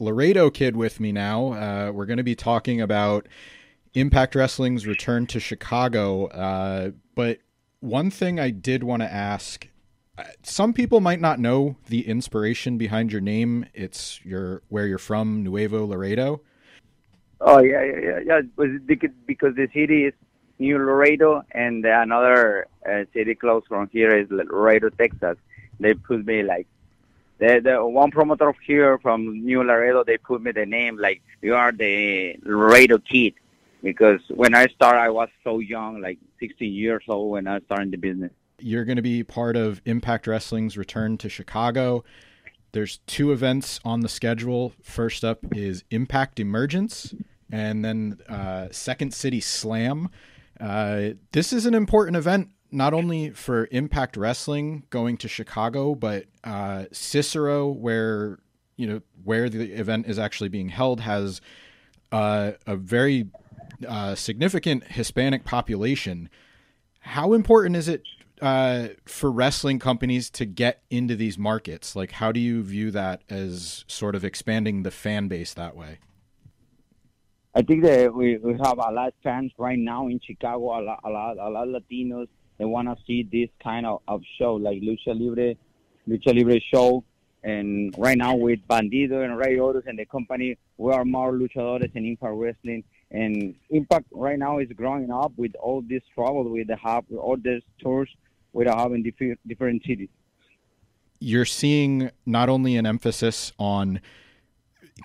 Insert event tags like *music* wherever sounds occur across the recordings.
Laredo kid with me now. Uh, we're going to be talking about Impact Wrestling's return to Chicago. Uh, but one thing I did want to ask uh, some people might not know the inspiration behind your name. It's your where you're from, Nuevo Laredo. Oh yeah, yeah, yeah, yeah. Because the city is New Laredo, and another uh, city close from here is Laredo, Texas. They put me like the the one promoter here from New Laredo. They put me the name like you are the Laredo kid, because when I started, I was so young, like 16 years old when I started the business. You're going to be part of Impact Wrestling's return to Chicago. There's two events on the schedule. First up is Impact Emergence, and then uh, Second City Slam. Uh, this is an important event not only for Impact Wrestling going to Chicago, but uh, Cicero, where you know where the event is actually being held, has uh, a very uh, significant Hispanic population. How important is it uh, for wrestling companies to get into these markets? Like, how do you view that as sort of expanding the fan base that way? I think that we, we have a lot of fans right now in Chicago, a lot, a lot, a lot of Latinos. They want to see this kind of, of show, like Lucha Libre, Lucha Libre show. And right now with Bandido and Rey Horus and the company, we are more luchadores in Impact Wrestling. And Impact right now is growing up with all this trouble with the hub, all these tours we are having different different cities. You're seeing not only an emphasis on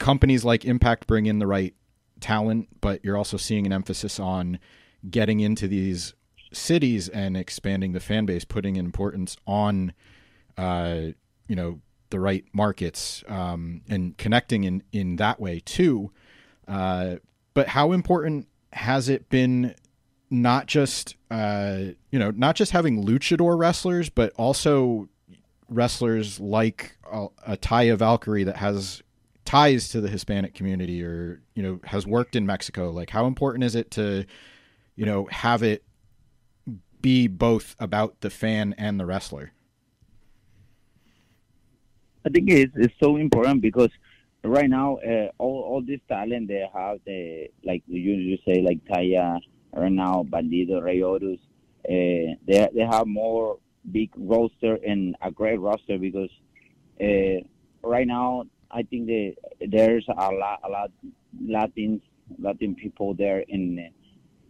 companies like Impact bring in the right talent, but you're also seeing an emphasis on getting into these cities and expanding the fan base, putting importance on, uh, you know, the right markets um, and connecting in in that way too. Uh, but how important has it been not just uh, you know not just having luchador wrestlers, but also wrestlers like a, a Taya Valkyrie that has ties to the Hispanic community or you know has worked in Mexico. Like, how important is it to you know have it be both about the fan and the wrestler? I think it's, it's so important because right now uh, all all this talent they have the like you you say like Taya right now, Bandido, Rey uh, they they have more big roster and a great roster because uh, right now I think there's a lot a lot Latin Latin people there in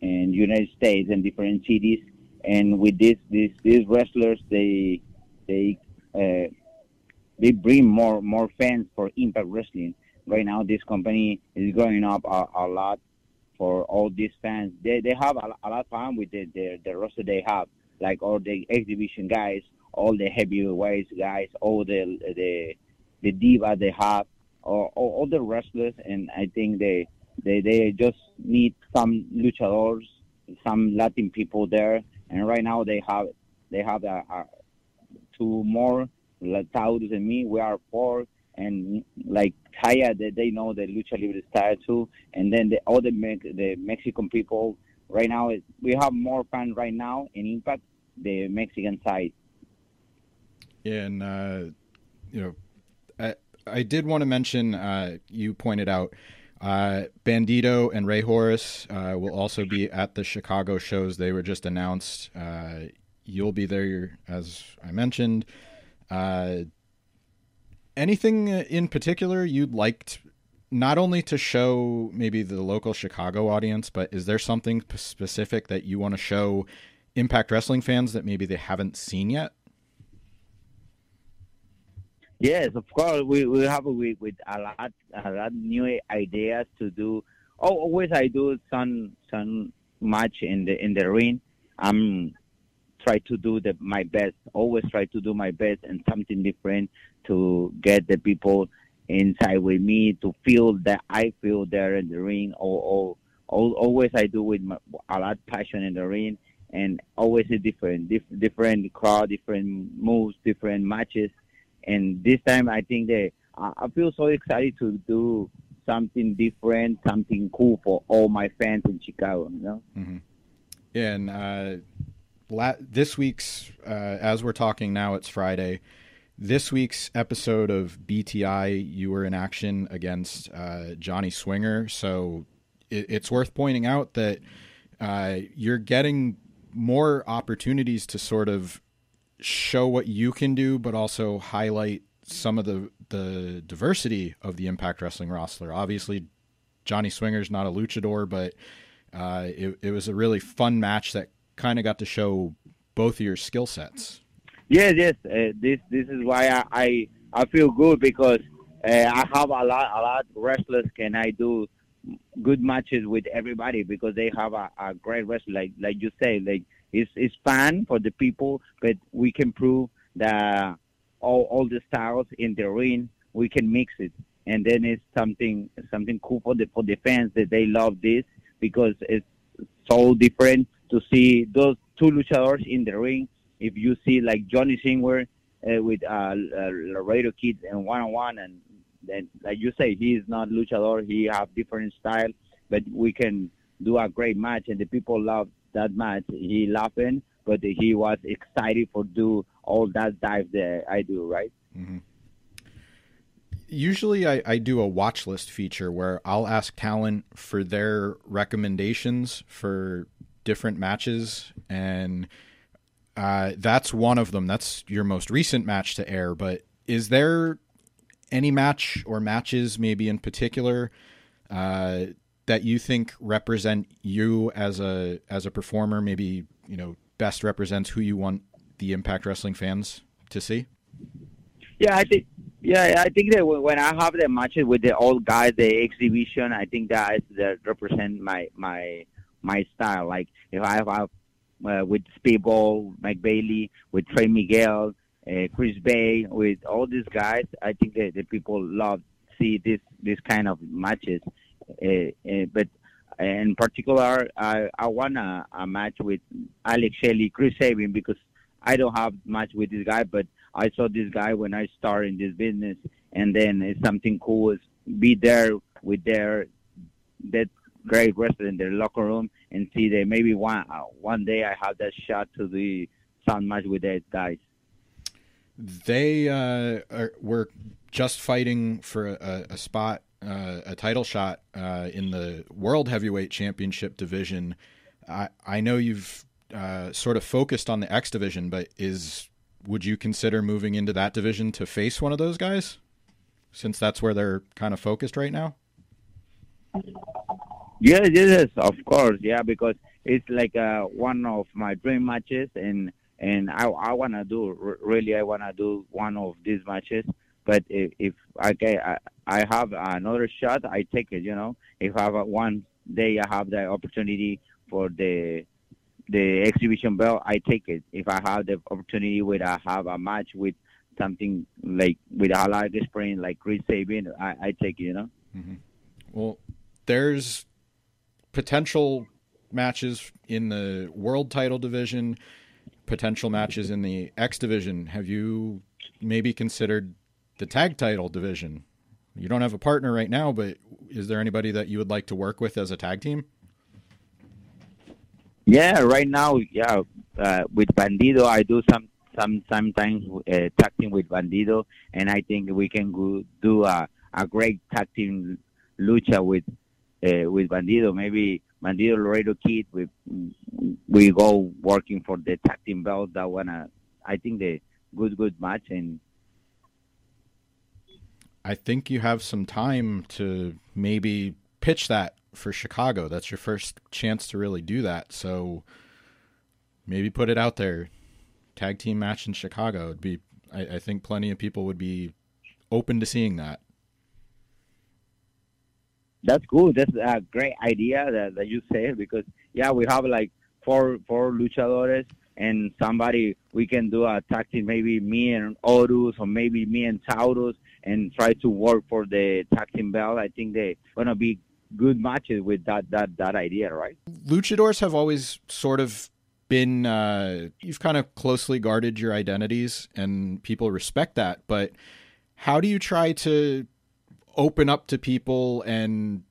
in United States and different cities, and with this these these wrestlers they they uh, they bring more more fans for Impact Wrestling. Right now, this company is growing up a, a lot for all these fans. They they have a, a lot of fun with the, the the roster they have, like all the X division guys, all the heavyweights guys, all the the the diva they have, all, all, all the wrestlers, and I think they they they just need some luchadors, some Latin people there, and right now they have they have a, a two more Taurus and me. We are four, and like Taya, they, they know the lucha libre style too. And then the other the Mexican people right now, we have more fans right now in Impact, the Mexican side. And uh, you know, I I did want to mention. Uh, you pointed out. Uh, Bandido and Rey Horus uh, will also be at the Chicago shows. They were just announced. Uh, you'll be there, as I mentioned. Uh, anything in particular you'd like not only to show maybe the local Chicago audience, but is there something specific that you want to show Impact Wrestling fans that maybe they haven't seen yet? Yes, of course. We we have with, with a lot a lot new ideas to do. Oh, always I do some some match in the in the ring. I'm try to do the my best. Always try to do my best and something different to get the people inside with me to feel that I feel there in the ring. Or, or, always I do with my, a lot passion in the ring, and always a different, diff, different crowd, different moves, different matches. And this time I think that I feel so excited to do something different, something cool for all my fans in Chicago. You know. Mm-hmm. And uh, la- this week's uh, as we're talking now, it's Friday this week's episode of BTI, you were in action against uh, Johnny Swinger. So it, it's worth pointing out that uh, you're getting more opportunities to sort of show what you can do, but also highlight some of the the diversity of the Impact Wrestling roster. Obviously, Johnny Swinger's not a luchador, but uh, it, it was a really fun match that kind of got to show both of your skill sets. Yes, yes. Uh, this this is why I I, I feel good because uh, I have a lot a lot of wrestlers can I do good matches with everybody because they have a, a great wrestler like like you say like it's it's fun for the people but we can prove that all all the styles in the ring we can mix it and then it's something something cool for the for the fans that they love this because it's so different to see those two luchadors in the ring if you see like Johnny Swinger uh, with uh, uh, Laredo Kids and one on one, and then like you say, he is not luchador. He have different style, but we can do a great match, and the people love that match. He laughing, but he was excited for do all that dive that I do, right? Mm-hmm. Usually, I, I do a watch list feature where I'll ask talent for their recommendations for different matches and uh, that's one of them. That's your most recent match to air. But is there any match or matches, maybe in particular, uh, that you think represent you as a as a performer? Maybe you know best represents who you want the Impact Wrestling fans to see. Yeah, I think. Yeah, I think that when I have the matches with the old guys, the X division, I think that that represent my my my style. Like if I have uh, with Speedball, Mike Bailey, with Trey Miguel, uh, Chris Bey with all these guys. I think that the people love see this this kind of matches. Uh, uh, but in particular, I I want a, a match with Alex Shelley, Chris Sabin because I don't have much with this guy, but I saw this guy when I started in this business, and then it's something cool is be there with their that great wrestler in their locker room and see that maybe one uh, one day I have that shot to the sound match with those guys. They uh, are, were just fighting for a, a spot, uh, a title shot uh, in the World Heavyweight Championship division. I, I know you've uh, sort of focused on the X division, but is would you consider moving into that division to face one of those guys, since that's where they're kind of focused right now? Yes, yes, of course, yeah, because it's like uh, one of my dream matches, and and I I wanna do really I wanna do one of these matches. But if, if I, I I have another shot, I take it. You know, if I have a, one day I have the opportunity for the the X division belt, I take it. If I have the opportunity with I have a match with something like with a large spring like Chris Sabin, I, I take it. You know. Mm-hmm. Well, there's potential matches in the world title division, potential matches in the X division. Have you maybe considered the tag title division? You don't have a partner right now, but is there anybody that you would like to work with as a tag team? Yeah, right now, yeah, uh, with Bandido, I do some some sometimes uh, tag team with Bandido, and I think we can go, do a, a great tag team lucha with uh, with Bandido. Maybe Bandido Laredo Kid. We we go working for the tag team belt. That one, uh, I think the good good match and. I think you have some time to maybe pitch that for Chicago. That's your first chance to really do that. So maybe put it out there. Tag team match in Chicago. It'd be I, I think plenty of people would be open to seeing that that's good. That's a great idea that, that you say because yeah, we have like four four luchadores and somebody we can do a tag team, maybe me and Horus or maybe me and Taurus and try to work for the team belt. I think they're gonna be good matches with that that that idea, right? Luchadors have always sort of been uh, you've kind of closely guarded your identities and people respect that, but how do you try to open up to people and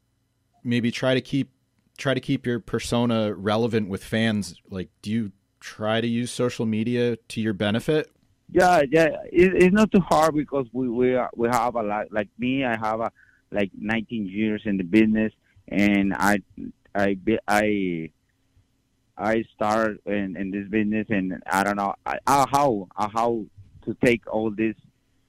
maybe try to keep try to keep your persona relevant with fans like do you try to use social media to your benefit Yeah, yeah, it, it's not too hard because we we are, we have a lot. Like me, I have a like 19 years in the business, and I I I I start in, in this business, and I don't know I, how how to take all this,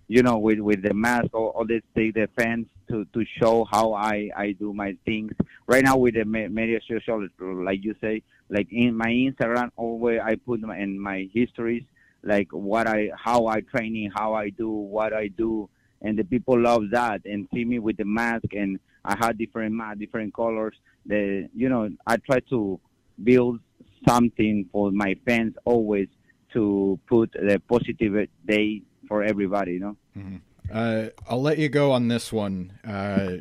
you know, with with the mask, all, all this take the fans to to show how I I do my things. Right now with the media social, like you say, like in my Instagram, always I put my, in my histories like what I how I training, how I do, what I do, and the people love that and see me with the mask and I had different mask, different colors. The you know I try to build something for my fans always to put the positive day for everybody, you know. Mm-hmm. Uh, I'll let you go on this one. Uh,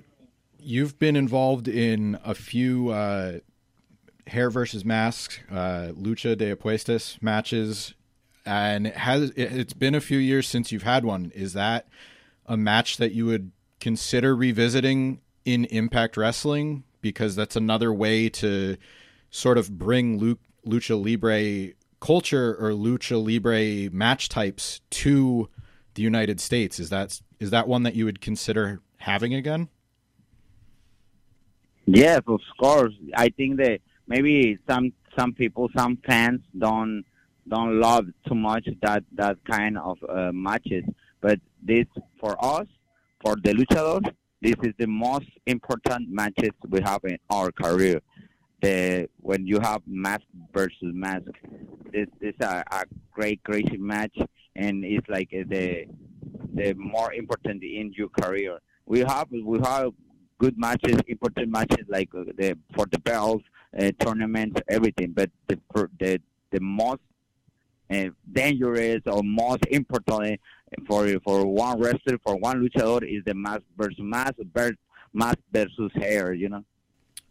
you've been involved in a few uh, hair versus mask, uh, lucha de apuestas matches, and it has it's been a few years since you've had one. Is that a match that you would consider revisiting in Impact Wrestling? Because that's another way to sort of bring Luke lucha libre culture or lucha libre match types to the United States. Is that is that one that you would consider having again? Yes, of course. I think that maybe some some people, some fans don't don't love too much that that kind of uh, matches, but this for us, for the luchadors, this is the most important matches we have in our career the when you have mask versus mask, this this a, a great crazy match, and it's like the the more important in your career. We have we have good matches, important matches like uh, the for the belts, uh, tournaments, everything. But the the the most dangerous or most important for for one wrestler for one luchador is the mask versus mask, mask versus hair. You know.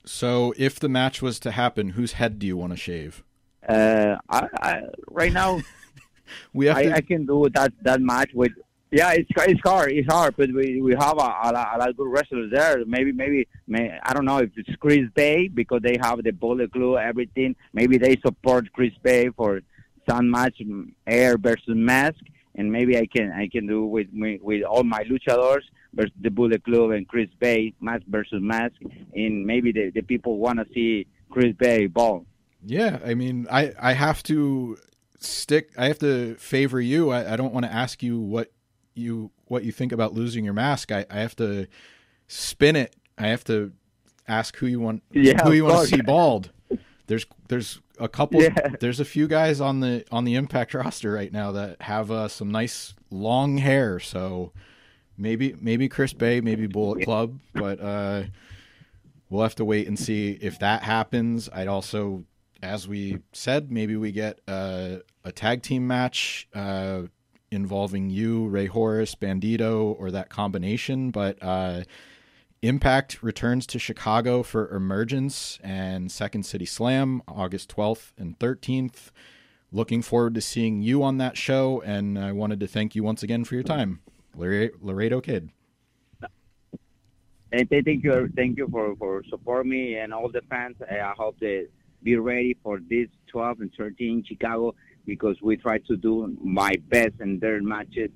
So, if the match was to happen, whose head do you want to shave? Uh, I, I right now, *laughs* we have I, to... I can do that that match with. Yeah, it's it's hard. It's hard, but we we have a, a, a lot of good wrestlers there. Maybe maybe may, I don't know if it's Chris Bey because they have the Bullet Club, everything. Maybe they support Chris Bey for some match, mm, air versus mask and maybe I can I can do with with all my luchadors versus the Bullet Club and Chris Bey mask versus mask, and maybe the, the people want to see Chris Bey ball. Yeah, I mean, I I have to stick. I have to favor you. I, I don't want to ask you what you what you think about losing your mask. I, I have to spin it. I have to ask who you want yeah, who you want to see bald. There's there's a couple. Yeah. There's a few guys on the on the Impact roster right now that have uh, some nice long hair. So maybe maybe Chris Bey maybe Bullet *laughs* Club, but uh, we'll have to wait and see if that happens. I'd also, as we said, maybe we get uh, a tag team match uh, involving you, Rey Horus Bandido, or that combination. But uh, Impact returns to Chicago for Emergence and Second City Slam August 12th and 13th. Looking forward to seeing you on that show, and I wanted to thank you once again for your time, Laredo Kid. Thank you, thank you for for support me and all the fans. I hope they be ready for this 12 and 13 Chicago because we try to do my best in their matches